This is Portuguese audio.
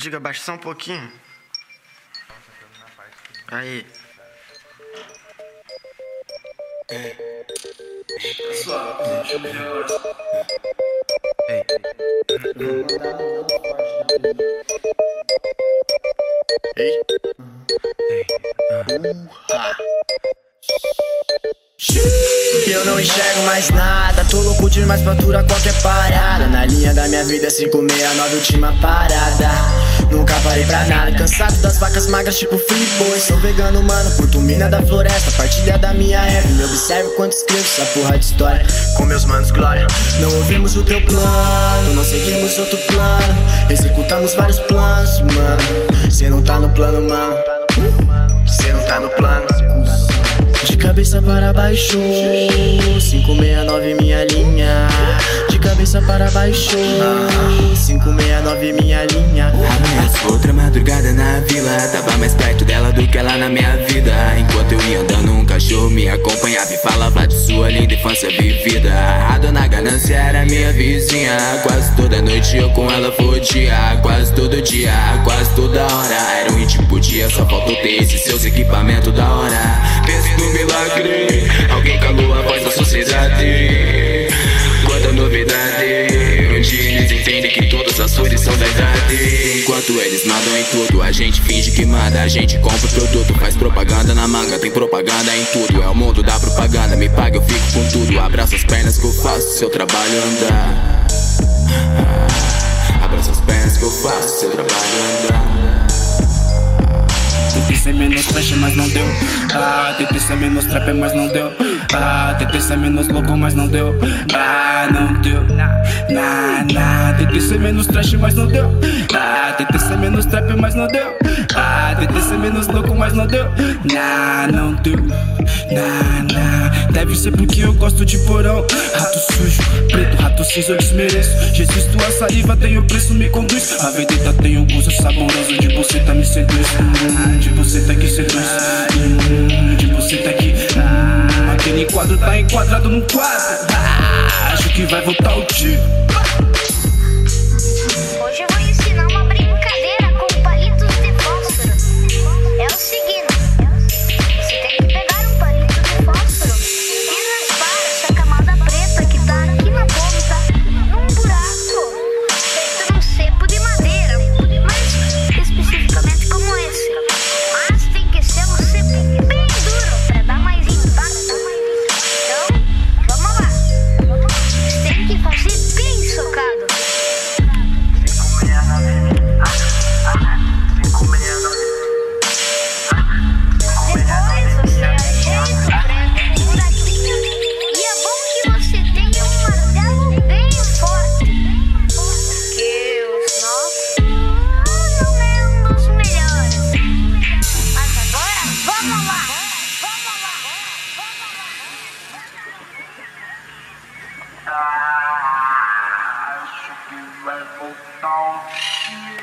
Diga, baixa só um pouquinho. Aí. Deixa eu não enxergo mais nada, tô louco demais pra aturar qualquer parada. Na linha da minha vida, 569, última parada. Nunca parei pra nada, cansado das vacas magras, tipo free boy. Sou vegano, mano, curto mina da floresta, partilha da minha rap. Me observe quanto escrevo essa porra de história. Com meus manos, glória. Não ouvimos o teu plano, não seguimos outro plano. Executamos vários planos, mano. Cê não tá no plano, mano. Cê não tá no plano. De cabeça para baixo 569 minha linha De cabeça para baixo madrugada na vila. Tava mais perto dela do que ela na minha vida. Enquanto eu ia andando um cachorro me acompanhava E falava de sua linda infância vivida. A dona ganância era minha vizinha. Quase toda noite eu com ela fodia Quase todo dia, quase toda hora. Era um hit por dia, só faltou ter esses seus equipamentos da hora. Penso no milagre Alguém calou a voz da sociedade. Quanta novidade Onde eles entendem que todas as flores são da idade Enquanto eles mandam em tudo A gente finge que manda A gente compra o produto Faz propaganda na manga Tem propaganda em tudo. É o mundo da propaganda Me paga, eu fico com tudo. Abraça as pernas que eu faço Seu trabalho andar. Abraça as pernas que eu faço Seu trabalho andar Trash, mas não deu. Ah, tentei ser menos trap, mas não deu. Ah, tentei ser menos louco, mas não deu. Ah, não deu. Nah, nah. Tentei ser menos trash, mas não deu. Ah, tentei ser menos trap, mas não deu. Ah, tentei ser menos louco, mas não deu. Nah, não deu. Nah, nah. Deve ser porque eu gosto de porão. Rato sujo, preto, rato cinza, eu desmereço. Jesus, tua saliva tem o preço, me conduz. A vendetta tem um gosto saboroso de você tá me seduz. Hum, de você tá que seduz. Hum, de você tá aqui. Hum, aquele quadro tá enquadrado num quadro. Ah, acho que vai voltar o tiro. cuộc đời